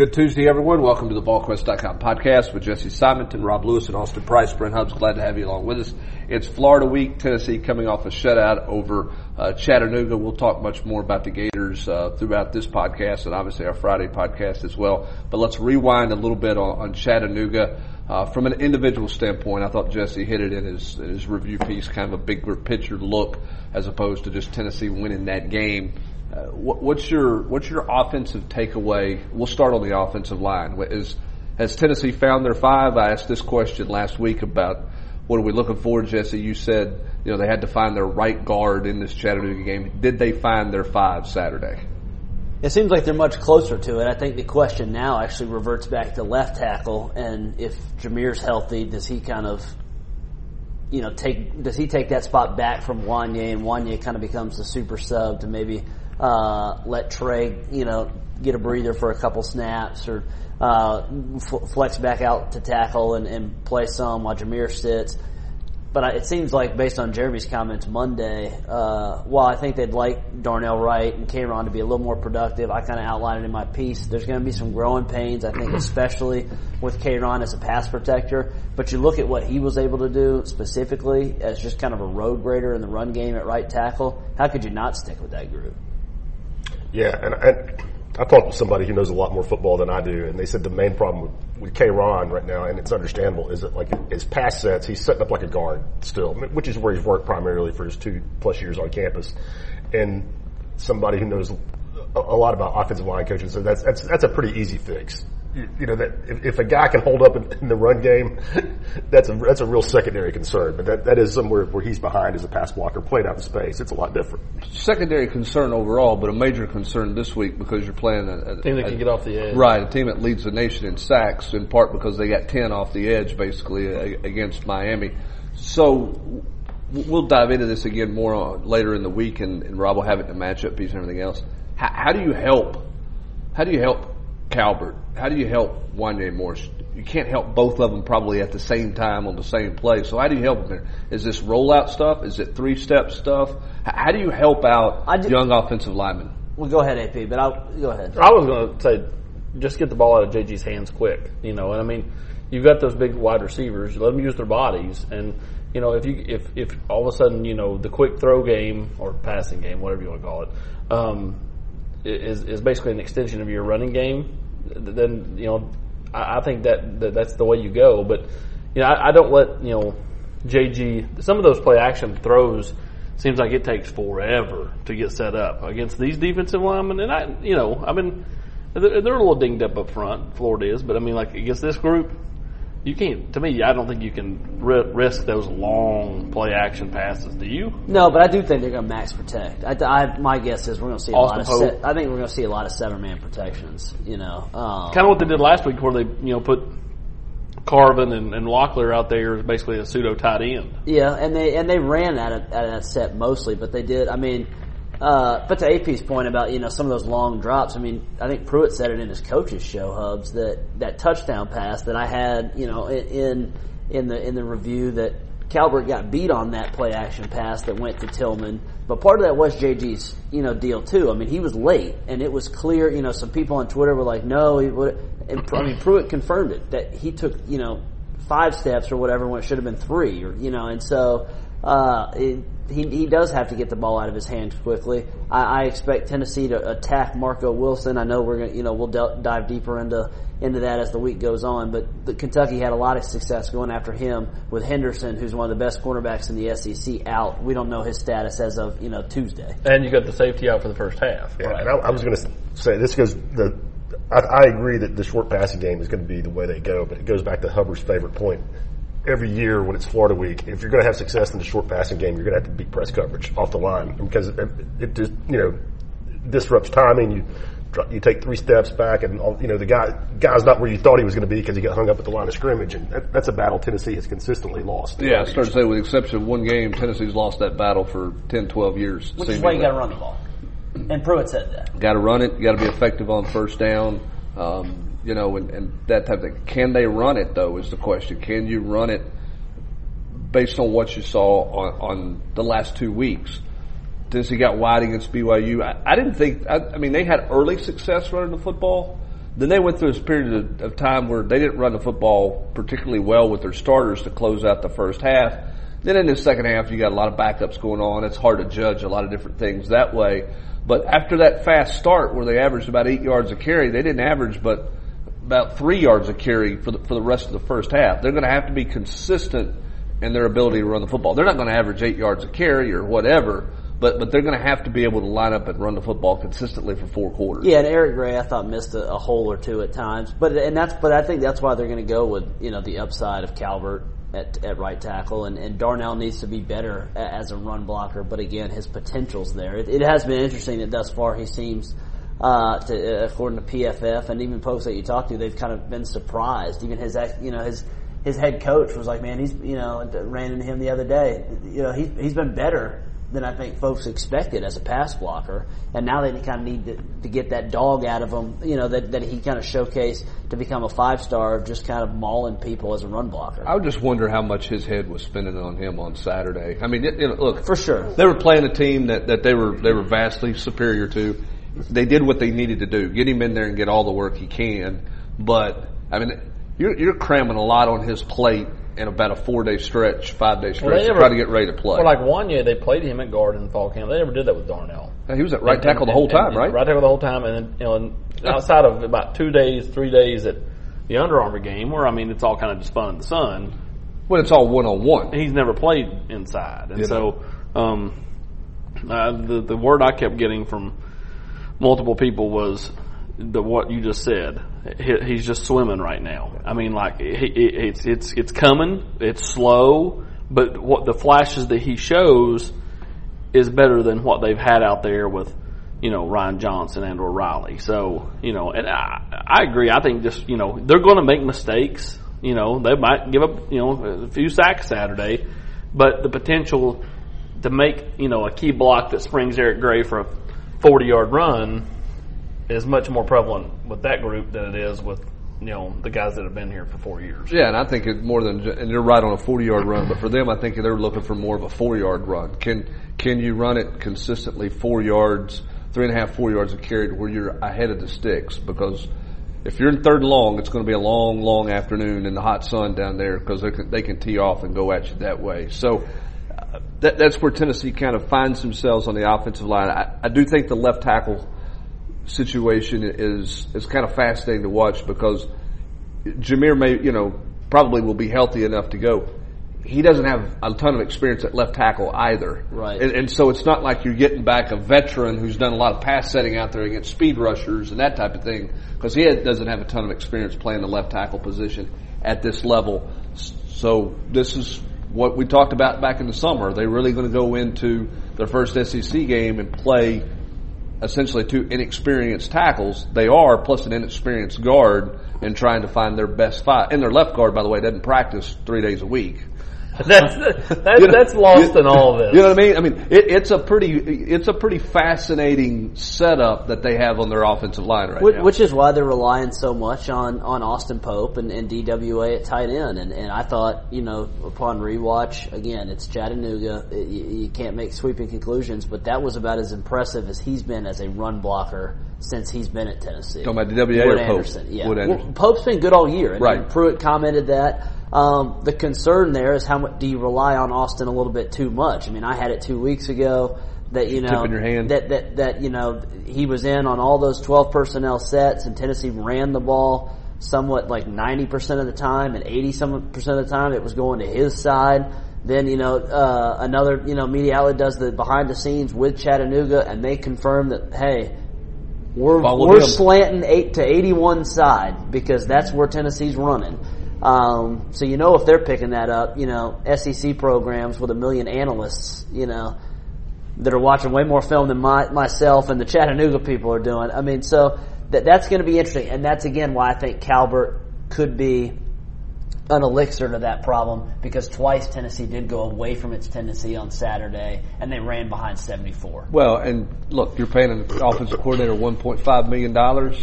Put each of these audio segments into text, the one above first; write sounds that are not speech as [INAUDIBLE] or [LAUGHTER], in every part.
Good Tuesday, everyone. Welcome to the VolQuest.com podcast with Jesse Simonton, Rob Lewis, and Austin Price. Brent Hubbs, glad to have you along with us. It's Florida week. Tennessee coming off a shutout over uh, Chattanooga. We'll talk much more about the Gators uh, throughout this podcast and obviously our Friday podcast as well. But let's rewind a little bit on, on Chattanooga. Uh, from an individual standpoint, I thought Jesse hit it in his, in his review piece, kind of a bigger picture look as opposed to just Tennessee winning that game. Uh, what, what's your what's your offensive takeaway? We'll start on the offensive line. Is has Tennessee found their five? I asked this question last week about what are we looking for, Jesse? You said you know they had to find their right guard in this Chattanooga game. Did they find their five Saturday? It seems like they're much closer to it. I think the question now actually reverts back to left tackle, and if Jahmir's healthy, does he kind of, you know, take does he take that spot back from Wanya, and Wanya kind of becomes the super sub to maybe uh, let Trey, you know, get a breather for a couple snaps or uh, flex back out to tackle and, and play some while Jahmir sits. But it seems like, based on Jeremy's comments Monday, uh, while I think they'd like Darnell Wright and K'Rojhn to be a little more productive, I kind of outlined it in my piece. There's going to be some growing pains, I think, especially with K'Rojhn as a pass protector. But you look at what he was able to do specifically as just kind of a road grader in the run game at right tackle. How could you not stick with that group? Yeah, and, and I talked to somebody who knows a lot more football than I do, and they said the main problem with, with Ron right now, and it's understandable, is that like his pass sets, he's setting up like a guard still, which is where he's worked primarily for his two plus years on campus. And somebody who knows a, a lot about offensive line coaching said that's that's that's a pretty easy fix you know that if, if, a guy can hold up in, in, the run game, that's a that's a real secondary concern. But that, that is somewhere where he's behind as a pass blocker, playing out in space. It's a lot different. Secondary concern overall, but a major concern this week because you're playing a, a team that can get off the edge. Right, a team that leads the nation in sacks, in part because they got ten off the edge basically against Miami. So we'll dive into this again more later in the week, and, and Rob will have it in the matchup piece and everything else. How, how do you help? How do you help Calbert. How do you help Wanya Morris? You can't help both of them probably at the same time on the same play. So how do you help them there? Is this rollout stuff? Is it three step stuff? How do you help out young offensive linemen? Well, go ahead, AP, but I'll go ahead. I was going to say, just get the ball out of JG's hands quick. You know, and I mean, you've got those big wide receivers. Let them use their bodies, and you know, if you if if all of a sudden you know the quick throw game or passing game, whatever you want to call it, um, is is basically an extension of your running game, then you know I, I think that, that, that's the way you go. But you know I, I, don't let you know JG some of those play action throws seems like it takes forever to get set up against these defensive linemen. And I you know I mean they're, they're a little dinged up up front. Florida is, but I mean like against this group you can't. To me, I don't think you can risk those long play action passes. Do you? No, but I do think they're going to max protect. I, I, my guess is we're going to see Austin a lot of. Se- I think we're going to see a lot of seven man protections. You know, um, kind of what they did last week, where they you know put Carvin and, and Locklear out there as basically a pseudo tight end. Yeah, and they and they ran at at that set mostly, but they did. I mean, uh, but to AP's point about you know some of those long drops, I mean, I think Pruitt said it in his coach's show, Hubbs, that that touchdown pass that I had, you know, in in the in the review that Calbert got beat on that play action pass that went to Tillman, but part of that was JG's you know deal too. I mean, he was late, and it was clear. You know, some people on Twitter were like, "No," he would. I mean, Pruitt confirmed it that he took you know five steps or whatever when it should have been three, or you know, and so uh, it, he, he does have to get the ball out of his hands quickly. I, I expect Tennessee to attack Marco Wilson. I know we're going to, you know, we'll del- dive deeper into into that as the week goes on. But the, Kentucky had a lot of success going after him with Henderson, who's one of the best cornerbacks in the SEC, out. We don't know his status as of you know Tuesday. And you got the safety out for the first half. Yeah, right. and I, I was going to say this goes the. I, I agree that the short passing game is going to be the way they go, but it goes back to Hubbard's favorite point every year when it's Florida week, if you're going to have success in the short passing game, you're going to have to beat press coverage off the line because it, it just you know disrupts timing. You you take three steps back, and you know the guy guy's not where you thought he was going to be because he got hung up at the line of scrimmage, and that, that's a battle Tennessee has consistently lost. Yeah, I started to say with the exception of one game, Tennessee's lost that battle for 10, 12 years. Which is why you got to run the ball. And Pruitt said that. Got to run it. You got to be effective on first down. Um, you know, and, and that type of thing. Can they run it though? Is the question. Can you run it based on what you saw on, on the last two weeks? Tennessee got wide against BYU. I, I didn't think. I, I, mean, they had early success running the football, Then they went through this period of, of time where they didn't run the football particularly well with their starters to close out the first half. Then in the second half, you got a lot of backups going on. It's hard to judge a lot of different things that way. But after that fast start where they averaged about eight yards a carry, they didn't average but about three yards a carry for the, for the rest of the first half. They're going to have to be consistent in their ability to run the football. They're not going to average eight yards a carry or whatever, but but they're going to have to be able to line up and run the football consistently for four quarters. Yeah, and Eric Gray, I thought missed a, a hole or two at times, but and that's but I think that's why they're going to go with you know the upside of Calbert at, at right tackle, and, and Darnell needs to be better as a run blocker. But again, his potential's there. It, it has been interesting that thus far he seems. Uh, to, according to PFF and even folks that you talk to, they've kind of been surprised. Even his, you know, his his head coach was like, "Man, he's you know ran into him the other day. You know, he's he's been better than I think folks expected as a pass blocker, and now they kind of need to, to get that dog out of him. You know, that that he kind of showcased to become a five star of just kind of mauling people as a run blocker. I would just wonder how much his head was spinning on him on Saturday. I mean, it, you know, look, For sure. they were playing a team that, that they were they were vastly superior to. They did what they needed to do, get him in there and get all the work he can. But I mean, you're, you're cramming a lot on his plate in about a four day stretch, five day stretch they to never- try to get ready to play. Well, like Wanya, they played him at guard in fall camp. They never did that with Darnell. he was at right tackle the whole and- time, and- right? Right tackle the whole time, and then, you know, and outside of about two days, three days at the Under Armour game, where I mean, it's all kind of just fun in the sun. Well, it's all one on one. He's never played inside, and so um, uh, the the word I kept getting from multiple people was the what you just said. He, he's just swimming right now. I mean, like he, it's it's it's coming. It's slow, but what the flashes that he shows is better than what they've had out there with you know Ryan Johnson and or Riley. So you know, and I I agree. I think just you know they're going to make mistakes. You know, they might give up you know a few sacks Saturday, but the potential to make you know a key block that springs Eric Gray for a forty yard run is much more prevalent with that group than it is with you know the guys that have been here for four years. Yeah, and I think it more than, and you're right on a 40 yard run, but for them, I think they're looking for more of a four yard run. Can, can you run it consistently four yards, three and a half, four yards of carry where you're ahead of the sticks? Because if you're in third long, it's going to be a long, long afternoon in the hot sun down there because they can, they can tee off and go at you that way. So, that, that's where Tennessee kind of finds themselves on the offensive line. I, I do think the left tackle situation is is kind of fascinating to watch because Jahmir may, you know, probably will be healthy enough to go. He doesn't have a ton of experience at left tackle either. Right. And, and so it's not like you're getting back a veteran who's done a lot of pass setting out there against speed rushers and that type of thing because he doesn't have a ton of experience playing the left tackle position at this level. So this is what we talked about back in the summer. Are they really going to go into their first SEC game and play essentially two inexperienced tackles. They are plus an inexperienced guard and trying to find their best fight. And their left guard, by the way, doesn't practice three days a week. [LAUGHS] That's that's, You know- that's lost you- in all of this. You know what I mean? I mean, it, it's a pretty, it's a pretty fascinating setup that they have on their offensive line right Which, now. which is why they're relying so much on, on Austin Pope and, and DWA at tight end. And, and I thought, you know, upon rewatch, again, it's Chattanooga. It- you, you can't make sweeping conclusions, but that was about as impressive as he's been as a run blocker since he's been at Tennessee. Talking about DWA Wood or Pope? Yeah. Anderson. Well, Pope's been good all year. And Right. Pruitt commented that. Um, the concern there is how much do you rely on Austin a little bit too much? I mean, I had it two weeks ago that you know that that that you know he was in on all those twelve personnel sets, and Tennessee ran the ball somewhat like ninety percent of the time, and eighty some percent of the time it was going to his side. Then you know uh, another you know media outlet does the behind the scenes with Chattanooga, and they confirm that hey. We're, Follow we're him. slanting eight to eighty-one side because that's where Tennessee's running. Um, so you know if they're picking that up, you know SEC programs with a million analysts, you know that are watching way more film than my, myself and the Chattanooga people are doing. I mean, so that that's going to be interesting, and that's again why I think Calbert could be an elixir to that problem because twice Tennessee did go away from its tendency on Saturday, and they ran behind seventy four. Well, and look, you're paying an offensive coordinator $1.5 million,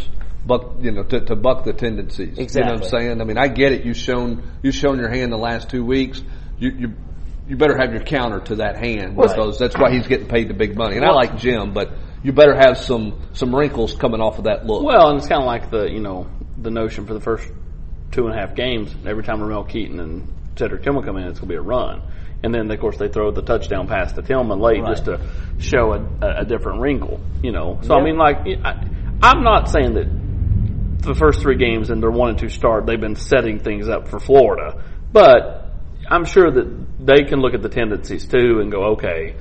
buck, you know, to, to buck the tendencies. You know what Exactly. I'm saying? I mean, I get it. You've shown, you've shown your hand the last two weeks. You, you, you better have your counter to that hand because that's why he's getting paid the big money. And I like Jim, but you better have some some wrinkles coming off of that look. Well, and it's kind of like the you know the notion for the first two and a half games. Every time Ramel Keaton and Cedric Tillman come in, it's going to be a run. And then, of course, they throw the touchdown pass to Tillman late Right. just to show a, a different wrinkle, you know. So, I mean, like, I, I'm not saying that the first three games and their one and two start, they've been setting things up for Florida. But I'm sure that they can look at the tendencies too and go, okay,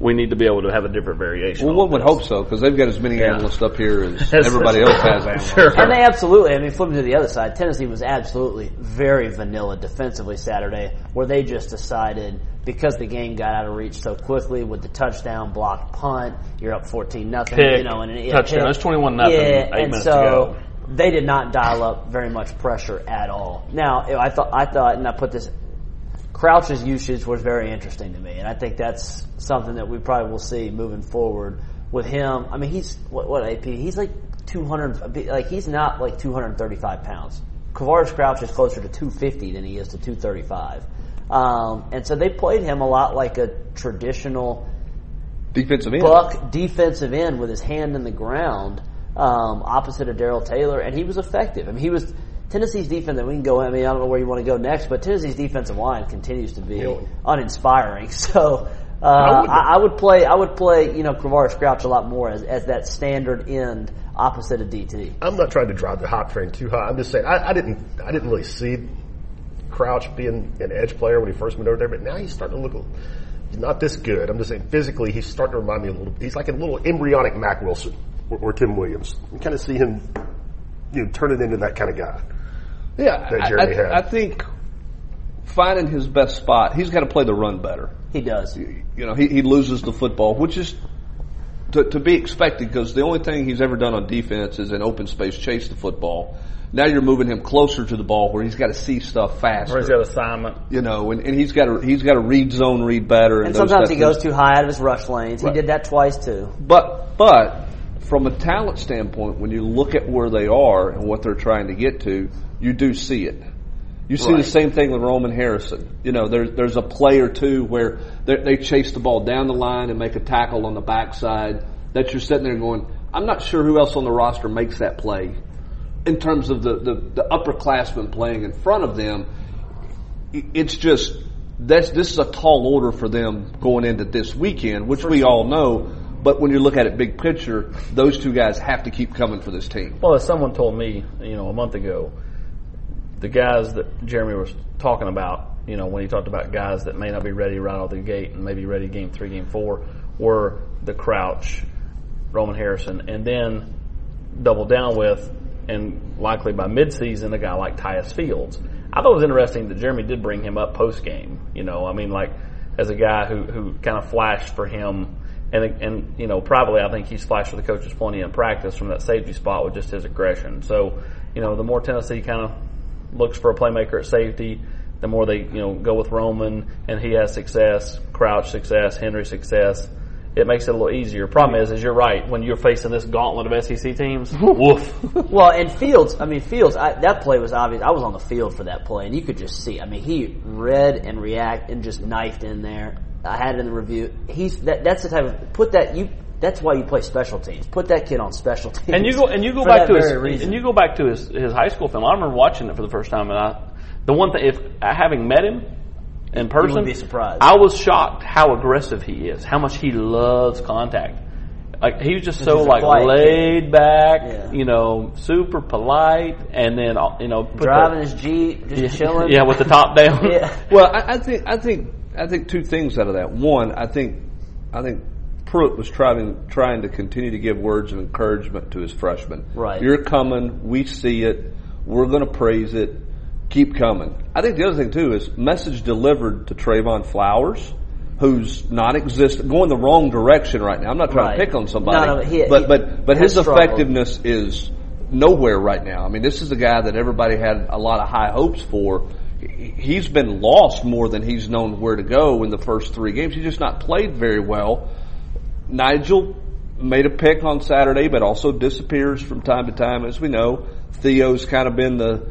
we need to be able to have a different variation. well, one would hope so because they've got as many analysts up here as [LAUGHS] everybody else has analysts. Sure. And they absolutely, I mean, flipping to the other side, Tennessee was absolutely very vanilla defensively Saturday, where they just decided because the game got out of reach so quickly with the touchdown, blocked punt, you're up fourteen nothing, Pick, you know, and yeah, touchdown. pick. It's 21 nothing, Yeah, eight and minutes so to go. They did not dial up very much pressure at all. Now, I thought, I thought, and I put this Crouch's usage was very interesting to me, and I think that's something that we probably will see moving forward with him. I mean, he's what, what AP? He's like 200, like he's not like 235 pounds. Quavaris Crouch is closer to 250 than he is to 235, um, and so they played him a lot like a traditional Defensive end. buck defensive end with his hand in the ground, um, opposite of Daryl Taylor, and he was effective. I mean, he was Tennessee's defense. And we can go. I mean, I don't know where you want to go next, but Tennessee's defensive line continues to be Yeah. uninspiring. [LAUGHS] So. Uh, I would- I, would play. I would play. You know, Kravars Crouch a lot more as, as that standard end opposite of DT. I'm not trying to drive the hot train too high. I'm just saying I, I didn't I didn't really see Crouch being an edge player when he first went over there, but now he's starting to look he's not this good. I'm just saying physically he's starting to remind me a little. He's like a little embryonic Mack Wilson or, or Tim Williams. You kind of see him, you know, turning into that kind of guy. Yeah, that I, Jeremy I, had. I think finding his best spot, he's got to play the run better. He does. You know, he, he loses the football, which is to, to be expected because the only thing he's ever done on defense is in open space chase the football. Now you're moving him closer to the ball where he's got to see stuff faster. Or he's got assignment. you know, and, and he's got to he's got to read zone, read better, and, And sometimes type he goes too high out of his rush lanes. Right. He did that twice too. But but from a talent standpoint, when you look at where they are and what they're trying to get to, you do see it. You see the same thing with Roman Harrison. You know, there's there's a play or two where they, they chase the ball down the line and make a tackle on the backside that you're sitting there going, I'm not sure who else on the roster makes that play. In terms of the, the, the upperclassmen playing in front of them, it's just that's this is a tall order for them going into this weekend, which we all know. But when you look at it big picture, those two guys have to keep coming for this team. Well, as someone told me, you know, a month ago, the guys that Jeremy was talking about, you know, when he talked about guys that may not be ready right out the gate and maybe ready game three, game four, were the Crouch, Roman Harrison, and then double down with, and likely by midseason, a guy like Tyus Fields. I thought it was interesting that Jeremy did bring him up post game. You know, I mean, like as a guy who who kind of flashed for him, and and you know, privately, I think he's flashed for the coaches plenty in practice from that safety spot with just his aggression. So, you know, the more Tennessee kind of looks for a playmaker at safety, the more they you know go with Roman, and he has success, Crouch success, Henry success. It makes it a little easier. Problem is, is you're right. When you're facing this gauntlet of SEC teams, [LAUGHS] woof. Well, and Fields, I mean Fields, I, that play was obvious. I was on the field for that play, and you could just see. I mean, he read and react and just knifed in there. I had it in the review. He's that. That's the type of put that you. That's why you play special teams. Put that kid on special [LAUGHS] teams. And you go and you go back to his reason. and you go back to his his high school film. I remember watching it for the first time, and I the one thing if having met him in person, be surprised. I was shocked how aggressive he is, how much he loves contact. Like he was just so like quiet laid back, Yeah. you know, super polite, and then uh, you know put the- driving his Jeep, just chilling. [LAUGHS] yeah, with the top down. [LAUGHS] Yeah. Well, I, I think I think I think two things out of that. One, I think I think Pruitt was trying trying to continue to give words of encouragement to his freshmen. Right. You're coming. We see it. We're going to praise it. Keep coming. I think the other thing too is message delivered to Trevon Flowers, who's non-existent, going the wrong direction right now. I'm not trying Right. to pick on somebody, No, no, he- but he but but his struggled. effectiveness is nowhere right now. I mean, this is a guy that everybody had a lot of high hopes for. He- He's been lost more than he's known where to go in the first three games. He's just not played very well. Nigel made a pick on Saturday, but also disappears from time to time, as we know. Theo's kind of been the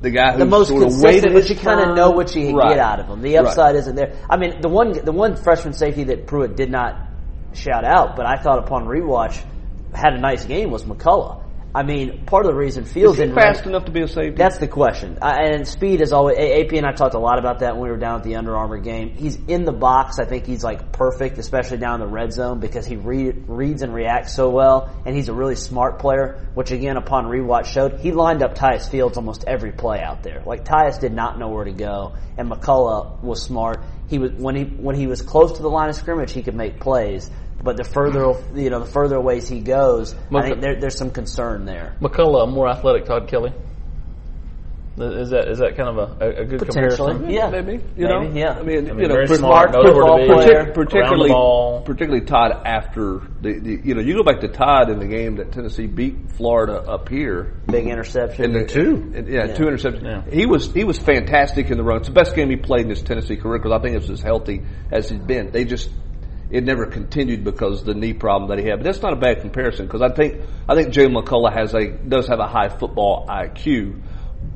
the guy who's the most sort of waited but you kind of know what you Right. get out of him. The Right. upside isn't there. I mean, the one the one freshman safety that Pruitt did not shout out, but I thought upon rewatch had a nice game was McCollough. I mean, part of the reason Fields Is he didn't fast enough to be a safety? That's the question. Uh, and speed is always. AP and I talked a lot about that when we were down at the Under Armour game. He's in the box. I think he's like perfect, especially down in the red zone because he read, reads and reacts so well, and he's a really smart player. Which again, upon rewatch, showed he lined up Tyus Fields almost every play out there. Like Tyus did not know where to go, and McCollough was smart. He was when he when he was close to the line of scrimmage, he could make plays. But the further you know, the further ways he goes, I think there, there's some concern there. McCollough, more athletic Todd Kelly. Is that is that kind of a, a good comparison? yeah, maybe. Maybe, You know, yeah. I mean, I mean, you know, very for- smart, football where to be, player. the particularly, ball. particularly Todd after the, the, you know, you go back to Todd in the game that Tennessee beat Florida up here. Big interception. In the Two. in- yeah, two interceptions. Yeah. He was he was fantastic in the run. It's the best game he played in his Tennessee career because I think it was as healthy as he's been. They just it never continued because the knee problem that he had. But that's not a bad comparison because I think I think Jay McCollough has a does have a high football IQ,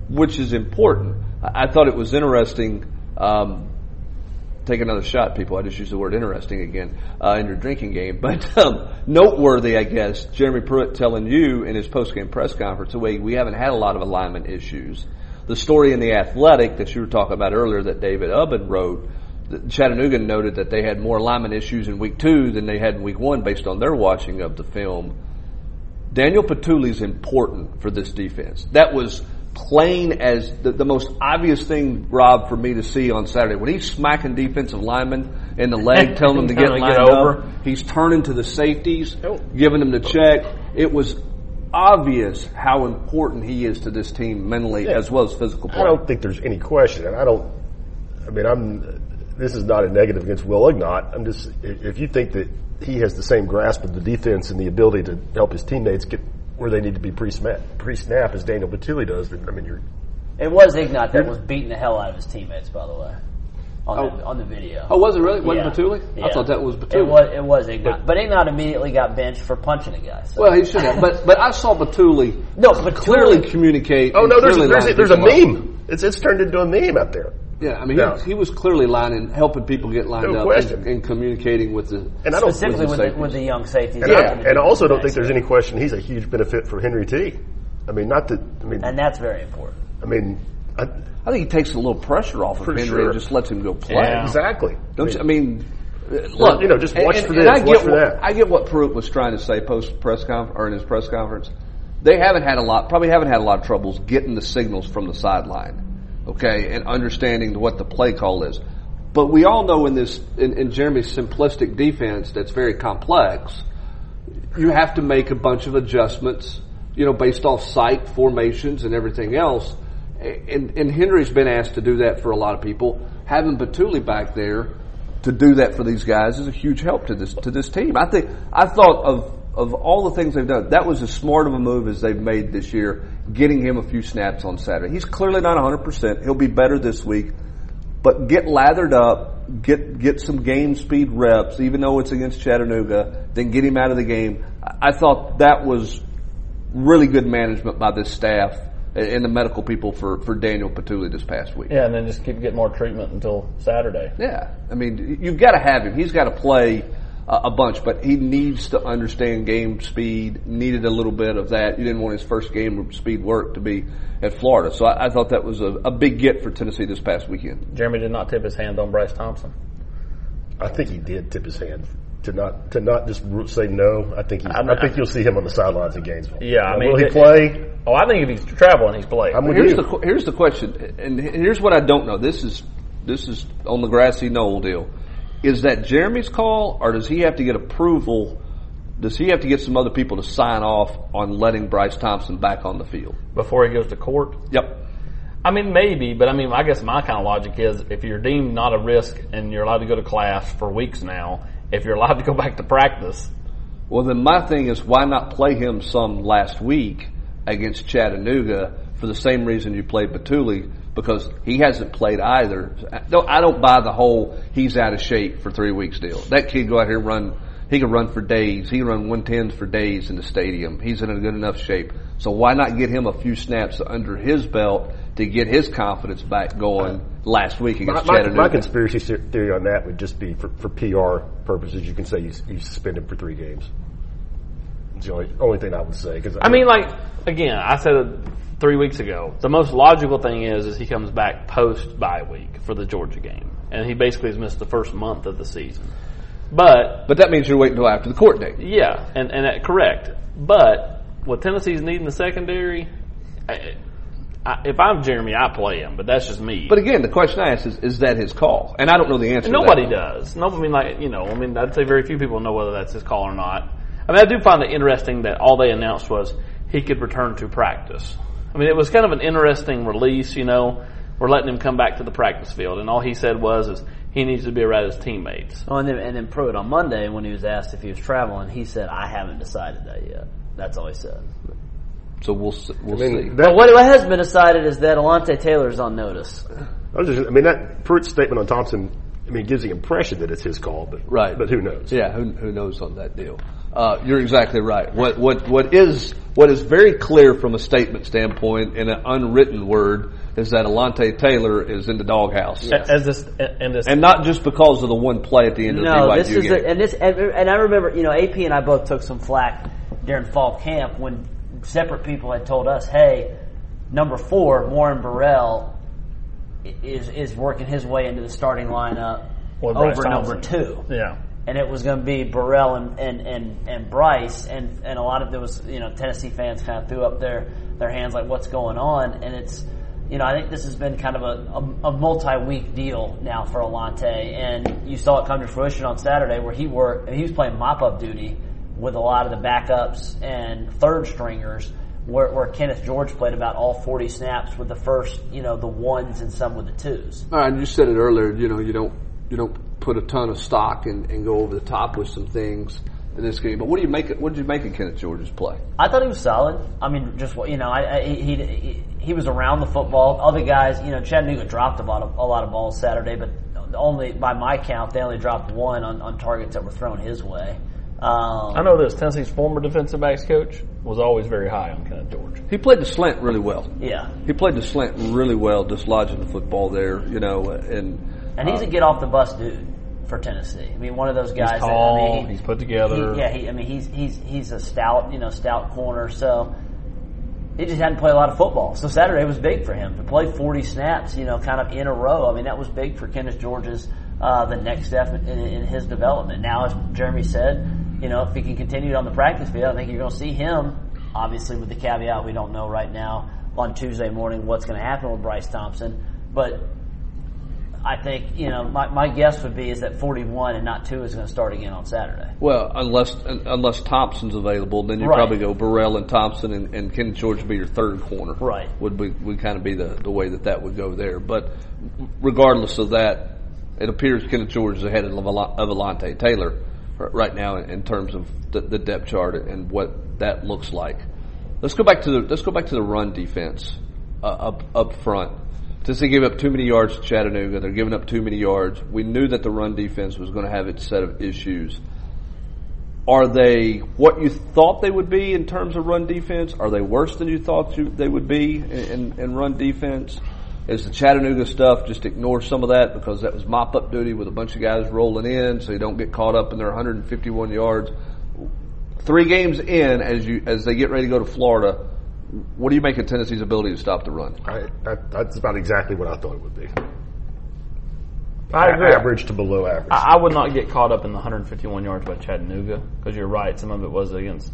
which is important. I, I thought it was interesting. Um, take another shot, people. I just used the word interesting again uh, in your drinking game. [LAUGHS] But um, noteworthy, I guess, Jeremy Pruitt telling you in his post-game press conference, way we haven't had a lot of alignment issues. The story in the Athletic that you were talking about earlier that David Ubben wrote, Chattanooga noted that they had more alignment issues in week two than they had in week one based on their watching of the film. Daniel Bituli is important for this defense. That was plain as the, the most obvious thing, Rob, for me to see on Saturday. When he's smacking defensive linemen in the leg, [LAUGHS] telling them to get lined get over, over. he's turning to the safeties, giving them the check. It was obvious how important he is to this team mentally as well as physical play. I don't think there's any question, and I don't. I mean, I'm. This is not a negative against Will Ignont. I'm just. If you think that he has the same grasp of the defense and the ability to help his teammates get where they need to be pre-snap, pre-snap as Daniel Bituli does, then I mean, you're. It was Ignont that was beating the hell out of his teammates, by the way, on, the, oh. on the video. Oh, was it really? Wasn't Yeah. Bituli? I thought that was It Bituli. was, it was Ignont. But Ignont immediately got benched for punching a guy. So. Well, he should have. But but I saw Bituli no, but clearly communicate. Oh no, there's a, there's a, there's a people up. meme. It's it's turned into a meme out there. Yeah, I mean, No. he, he was clearly lining, helping people get lined No up and, and communicating with the. And I don't. specifically with the, safeties. with the young safeties. And, Yeah. I, and I also don't think there's any question he's a huge benefit for Henry T. I mean, not that. I mean, And that's very important. I mean, I, I think he takes a little pressure off of Henry sure. and just lets him go play. Yeah. exactly. Don't you? I mean, look, you know, just watch and, for and this, I watch get for what, that. I get what Pruitt was trying to say post press conference or in his press conference. They haven't had a lot, probably haven't had a lot of troubles getting the signals from the sideline, okay, and understanding what the play call is. But we all know in this, in, in Jeremy's simplistic defense that's very complex, you have to make a bunch of adjustments, you know, based off sight formations and everything else. And, and Henry's been asked to do that for a lot of people. Having Bituli back there to do that for these guys is a huge help to this to this team. I think I thought of of all the things they've done, that was as smart of a move as they've made this year. Getting him a few snaps on Saturday. He's clearly not 100. percent He'll be better this week, but get lathered up, get get some game speed reps, even though it's against Chattanooga. Then get him out of the game. I thought that was really good management by this staff and the medical people for, for Daniel Bituli this past week. Yeah, and then just keep getting more treatment until Saturday. Yeah, I mean, you've got to have him. He's got to play a bunch, but he needs to understand game speed. Needed a little bit of that. You didn't want his first game speed work to be at Florida, so I, I thought that was a, a big get for Tennessee this past weekend. Jeremy did not tip his hand on Bryce Thompson. I think he did tip his hand to not to not just say no. I think he, I, I mean, think you'll see him on the sidelines in Gainesville. Yeah, I mean, will he play? Oh, I think if he's traveling, he's playing. I'm with Here's you. the here's the question, and here's what I don't know. This is this is on the grassy knoll deal. Is that Jeremy's call, or does he have to get approval? Does he have to get some other people to sign off on letting Bryce Thompson back on the field? before he goes to court. Yep. I mean, maybe, but I mean, I guess my kind of logic is if you're deemed not a risk and you're allowed to go to class for weeks now, if you're allowed to go [LAUGHS] back to practice, Well, then my thing is, why not play him some last week against Chattanooga for the same reason you played Bituli? Because he hasn't played either. No, I don't buy the whole he's out of shape for three weeks deal. That kid go out here and run He can run for days. He can run 110s for days in the stadium. He's in a good enough shape. So why not get him a few snaps under his belt to get his confidence back going last week My, against my, Chattanooga? my conspiracy theory on that would just be for, for PR purposes. You can say you, you suspend him for three games. It's the only, only thing I would say. Cause I mean, like again, I said it three weeks ago. The most logical thing is is he comes back post bye week for the Georgia game, and he basically has missed the first month of the season. But but that means you're waiting until after the court date. yeah, and and that, correct. But what Tennessee's needing the secondary. I, I, if I'm Jeremy, I play him, but that's just me. But again, the question I ask is, is that his call? And I don't know the answer. to Nobody does. No, I mean, like you know, I mean, I'd say very few people know whether that's his call or not. I mean, I do find it interesting that all they announced was he could return to practice. I mean, it was kind of an interesting release. You know, we're letting him come back to the practice field, and all he said was, "Is he needs to be around his teammates." Oh, and then and then Pruitt on Monday when he was asked if he was traveling, he said, "I haven't decided that yet." That's all he said. So we'll we'll I mean, see. that- But what, what has been decided is that Alontae Taylor is on notice. I, was just, I mean, that Pruitt's statement on Thompson, I mean, gives the impression that it's his call, but Right. But who knows? Yeah, who, who knows on that deal? Uh, you're exactly right. What what what is what is very clear from a statement standpoint in an unwritten word is that Alontae Taylor is in the doghouse, As this and this and not just because of the one play at the end of the No, BYU this is game. a, and this and, and I remember you know AP and I both took some flack during fall camp when separate people had told us, "Hey, number four Warren Burrell is is working his way into the starting lineup Or Bryce over number two. yeah. And it was going to be Burrell and, and, and, and Bryce, and, and a lot of there was you know Tennessee fans kind of threw up their their hands like what's going on, and it's you know I think this has been kind of a, a, a multi week deal now for Alontae, and you saw it come to fruition on Saturday where he worked he was playing mop up duty with a lot of the backups and third stringers. Where, where Kenneth George played about all 40 snaps with the first, you know, the ones and some with the twos. All right, you said it earlier. You know, you don't you don't put a ton of stock and, and go over the top with some things in this game. But what do you make? It, what did you make of Kenneth George's play? I thought he was solid. I mean, just what you know, I, I, he, he he was around the football. Other guys, you know, Chattanooga dropped a lot of a lot of balls Saturday, but only by my count, they only dropped one on, on targets that were thrown his way. Um, I know this. Tennessee's former defensive backs coach was always very high on Kenneth George. He played the slant really well. Yeah, He played the slant really well, dislodging the football there. You know, and and he's a get off the bus dude for Tennessee. I mean, one of those guys. He's tall. that, I mean, he- he's put together. He, yeah, he, I mean, he's he's he's a stout, you know, stout corner. So he just hadn't played a lot of football. So Saturday was big for him to play 40 snaps, you know, kind of in a row. I mean, that was big for Kenneth George's uh, the next step in, in his development. Now, as Jeremy said, you know, if he can continue on the practice field, I think you're going to see him. Obviously, with the caveat we don't know right now on Tuesday morning what's going to happen with Bryce Thompson, but I think you know my, my guess would be is that 41 and not two is going to start again on Saturday. well, unless unless Thompson's available, then you Right. probably go Burrell and Thompson, and, and Kenneth George would be your third corner. Right. Would be would kind of be the the way that that would go there. But regardless of that, it appears Kenneth George is ahead of Aval- of Alontae Taylor right now in, in terms of the, the depth chart and what that looks like. Let's go back to the let's go back to the run defense uh, up up front. Since they gave up too many yards to Chattanooga, they're giving up too many yards. We knew that the run defense was going to have its set of issues. Are they what you thought they would be in terms of run defense? Are they worse than you thought you, they would be in, in, in run defense? Is the Chattanooga stuff just ignore some of that because that was mop up duty with a bunch of guys rolling in, so you don't get caught up in their 151 yards. Three games in, as you as they get ready to go to Florida, what do you make of Tennessee's ability to stop the run? I, that, that's about exactly what I thought it would be. I A- agree. Average to below average. I, I would not get caught up in the 151 yards by Chattanooga because you're right. Some of it was against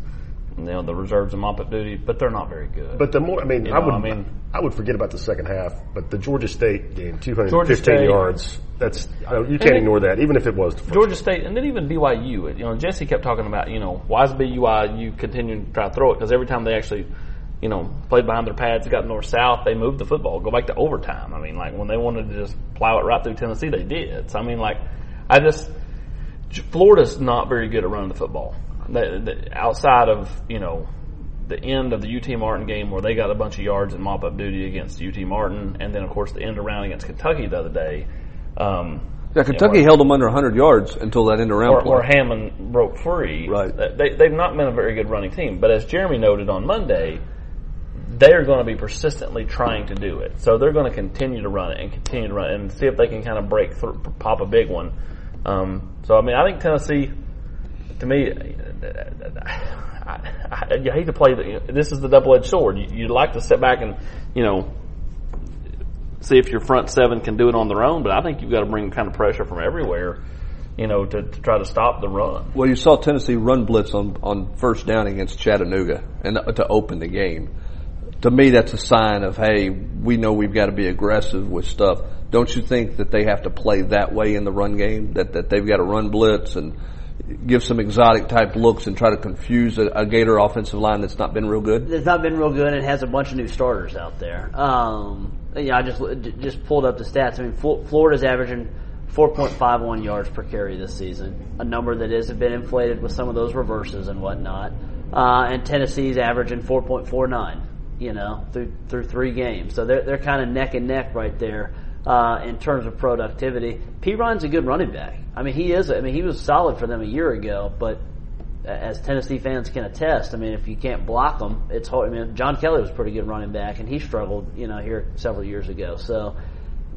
you know the reserves and mop up duty, but they're not very good. But the more, I mean, You I know, would, I I would forget about the second half. But the Georgia State game, 215 State- yards. That's I don't, you can't it- ignore that, even if it was the first. Georgia State, and then even BYU. You know, Jesse kept talking about, you know, why is BYU continuing to try to throw it? Because every time they actually, you know, played behind their pads, got north south, they moved the football, go back to overtime. I mean, like when they wanted to just plow it right through Tennessee, they did. So I mean, like, I just Florida's not very good at running the football. The, the, outside of you know the end of the UT Martin game where they got a bunch of yards in mop up duty against UT Martin, and then of course the end around against Kentucky the other day. Um, Yeah, Kentucky held them under 100 yards until that end around or, play. or Hammond broke free. Right. They, they've not been a very good running team. But as Jeremy noted on Monday, they are going to be persistently trying to do it. So they're going to continue to run it and continue to run it and see if they can kind of break through, pop a big one. Um, so, I mean, I think Tennessee, to me, I, I, you hate to play the, this is the double-edged sword. You, you'd like to sit back and, you know, see if your front seven can do it on their own, but I think you've got to bring kind of pressure from everywhere, you know, to, to try to stop the run. Well, you saw Tennessee run blitz on, on first down against Chattanooga and to open the game. To me, that's a sign of, hey, we know we've got to be aggressive with stuff. Don't you think that they have to play that way in the run game? That, that they've got to run blitz and give some exotic type looks and try to confuse a, a Gator offensive line that's not been real good? It's not been real good and has a bunch of new starters out there. Um, yeah, I just just pulled up the stats. I mean, Florida's averaging 4.51 yards per carry this season, a number that has been inflated with some of those reverses and whatnot. Uh, and Tennessee's averaging 4.49. You know, through through three games, so they're they're kind of neck and neck right there uh, in terms of productivity. Perine's a good running back. I mean, he is. I mean, he was solid for them a year ago, but as Tennessee fans can attest, I mean, if you can't block them, it's hard. I mean, John Kelly was a pretty good running back, and he struggled, you know, here several years ago. So,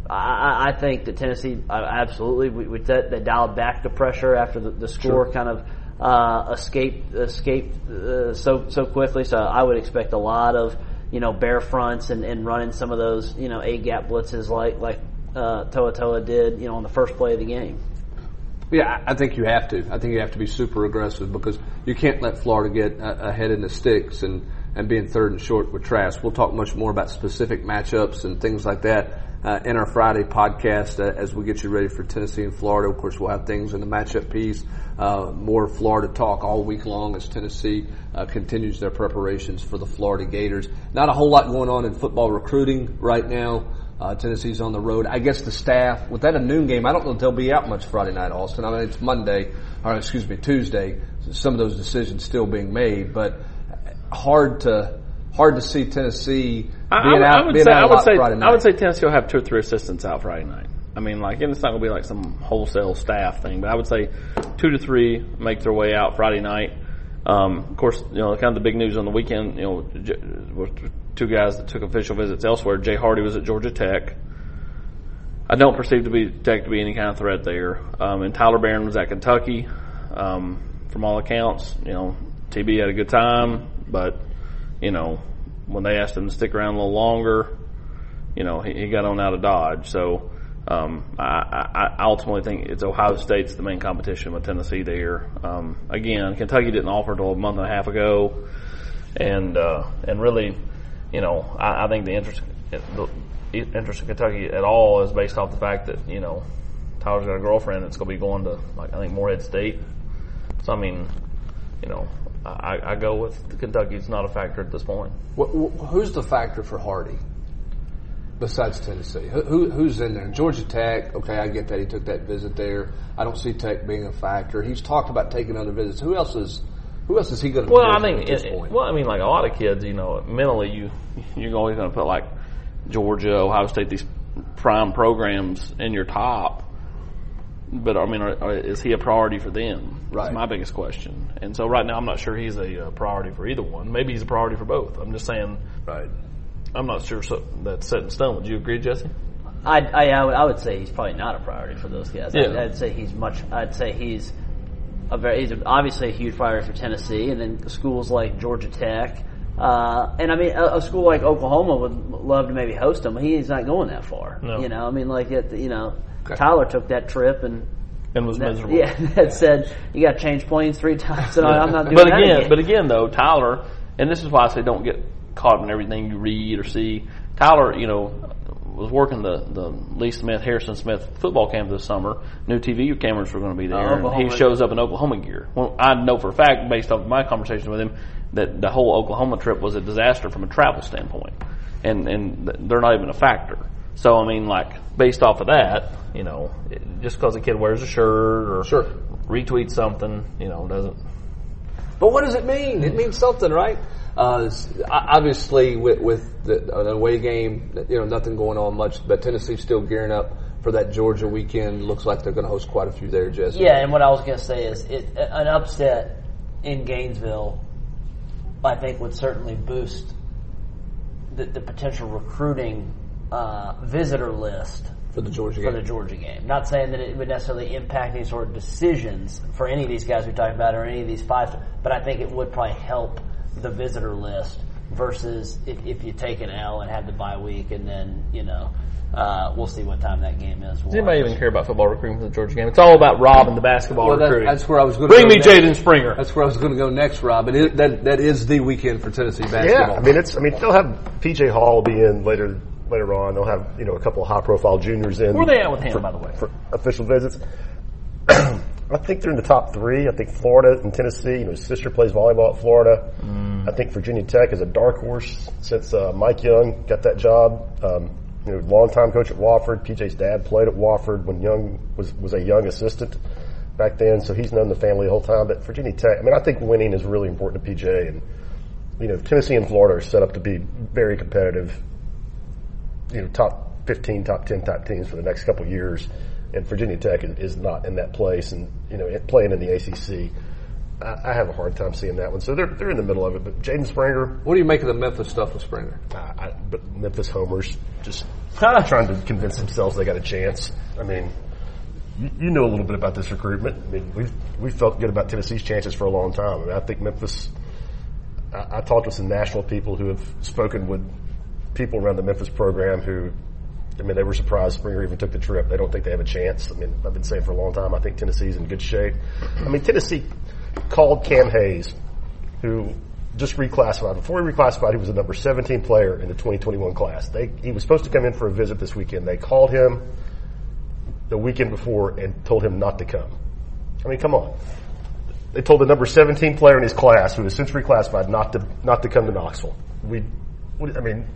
I, I think that Tennessee absolutely we, we they dialed back the pressure after the, the score sure. kind of uh, escaped escaped uh, so so quickly. So, I would expect a lot of you know bear fronts and, and running some of those you know a gap blitzes like like uh, To'o To'o did, you know, on the first play of the game. Yeah, I think you have to. I think you have to be super aggressive because you can't let Florida get ahead in the sticks and, and being third and short with Trask. We'll talk much more about specific matchups and things like that uh, in our Friday podcast uh, as we get you ready for Tennessee and Florida. Of course, we'll have things in the matchup piece, uh, more Florida talk all week long as Tennessee uh, continues their preparations for the Florida Gators. Not a whole lot going on in football recruiting right now. Uh, Tennessee's on the road. I guess the staff, with that a noon game, I don't know if they'll be out much Friday night, Austin. I mean, it's Monday, or excuse me, Tuesday. Some of those decisions still being made, but hard to hard to see Tennessee being I, out. I would being say, out I would say, Friday night. I would say Tennessee will have two or three assistants out Friday night. I mean, like, and it's not going to be like some wholesale staff thing, but I would say two to three make their way out Friday night. Um, of course, you know, kind of the big news on the weekend, you know, two guys that took official visits elsewhere. Jay Hardy was at Georgia Tech. I don't perceive to be Tech to be any kind of threat there. Um, and Tyler Baron was at Kentucky. Um, from all accounts, you know, TB had a good time, but you know, when they asked him to stick around a little longer, you know, he, he got on out of Dodge. So um, I, I, ultimately think it's Ohio State's the main competition with Tennessee there. Um, again, Kentucky didn't offer until a month and a half ago, and uh, and really, you know, I, I think the interest the interest in Kentucky at all is based off the fact that you know Tyler's got a girlfriend that's going to be going to like I think Morehead State. So I mean, you know, I, I go with Kentucky. It's not a factor at this point. who's the factor for Hardy? besides Tennessee? Who, who's in there? Georgia Tech. Okay, I get that he took that visit there. I don't see Tech being a factor. He's talked about taking other visits. Who else is? Who else is he going to? Well, I mean, well, I mean, like a lot of kids, you know, mentally, you you're always going to put like Georgia, Ohio State, these prime programs in your top. But I mean, are, are, is he a priority for them? Right. That's my biggest question. And so right now, I'm not sure he's a uh, priority for either one. Maybe he's a priority for both. I'm just saying. Right. I'm not sure so that's set in stone. Would you agree, Jesse? I, I, I, would, say he's probably not a priority for those guys. Yeah. I'd, I'd say he's much. I'd say he's a very. He's obviously a huge priority for Tennessee, and then schools like Georgia Tech. Uh, and I mean, a, a, school like Oklahoma would love to maybe host him. He's not going that far. No. You know, I mean, like it, you know, okay. Tyler took that trip and and was that, miserable. Yeah, [LAUGHS] that said you got to change planes three times, and yeah. I'm not doing but again, again, But again, though, Tyler, and this is why I say don't get caught in everything you read or see. Tyler, you know, was working the, the Lee Smith, Harrison Smith football camp this summer. New TV cameras were going to be there. Oh, and he shows up in Oklahoma gear. Well, I know for a fact, based off my conversation with him, that the whole Oklahoma trip was a disaster from a travel standpoint. And, and they're not even a factor. So, I mean, like, based off of that, you know, just because a kid wears a shirt or sure. retweets something, you know, doesn't. But what does it mean? It means something, right? Uh, obviously, with, with the, an away game, you know, nothing going on much, but Tennessee's still gearing up for that Georgia weekend. Looks like they're going to host quite a few there, Jesse. Yeah, and what I was going to say is it, an upset in Gainesville, I think, would certainly boost the, the potential recruiting uh, visitor list for the Georgia for game. the Georgia game. Not saying that it would necessarily impact any sort of decisions for any of these guys we talked about or any of these five, but I think it would probably help the visitor list versus if, if you take an L and have the bye week and then, you know, uh, we'll see what time that game is. Does anybody even care about football recruiting for the Georgia game? It's all about Rob and the basketball Well, that- recruiting. that's where I was going to Bring go me next. Jaden Springer. That's where I was going to go next, Rob. It is, that that is the weekend for Tennessee basketball. Yeah, I mean it's. I mean they'll have PJ Hall be in later later on. They'll have you know a couple of high profile juniors in. Where are they at with him, for, by the way? For official visits. [CLEARS THROAT] I think they're in the top three. I think Florida and Tennessee. You know, his sister plays volleyball at Florida. Mm. I think Virginia Tech is a dark horse since uh, Mike Young got that job. Um, you know, longtime coach at Wofford. PJ's dad played at Wofford when Young was was a young assistant back then, so he's known the family the whole time. But Virginia Tech. I mean, I think winning is really important to PJ and you know, Tennessee and Florida are set up to be very competitive, you know, top 15, top 10 top teams for the next couple of years. And Virginia Tech is, not in that place and, you know, playing in the ACC. I, I have a hard time seeing that one. So they're, they're in the middle of it. But Jaden Springer, What do you make of the Memphis stuff with Springer? I, I, but Memphis homers just [LAUGHS] trying to convince themselves they got a chance. I mean, you, you know a little bit about this recruitment. I mean, we've we felt good about Tennessee's chances for a long time. I mean, I think Memphis. I, I talked with some national people who have spoken with people around the Memphis program who. I mean, they were surprised Springer even took the trip. They don't think they have a chance. I mean, I've been saying for a long time, I think Tennessee's in good shape. I mean, Tennessee called Cam Hayes, who just reclassified. Before he reclassified, he was a number 17 player in the 2021 class. They, he was supposed to come in for a visit this weekend. They called him the weekend before and told him not to come. I mean, come on. They told the number 17 player in his class, who was since reclassified, not to not to come to Knoxville. We, I mean,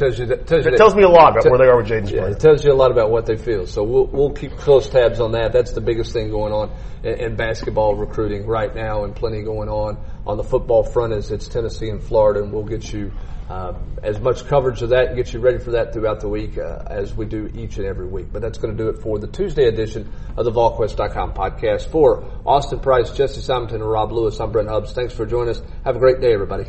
Tells you that, tells you it that- tells me a lot about Te- where they are with Jaden Yeah, Springer. it tells you a lot about what they feel. So we'll we'll keep close tabs on that. That's the biggest thing going on in, in basketball recruiting right now, and plenty going on on the football front as it's Tennessee and Florida, and we'll get you um, as much coverage of that and get you ready for that throughout the week uh, as we do each and every week. But that's going to do it for the Tuesday edition of the VolQuest.com podcast. For Austin Price, Jesse Simonton, and Rob Lewis, I'm Brent Hubbs. Thanks for joining us. Have a great day, everybody.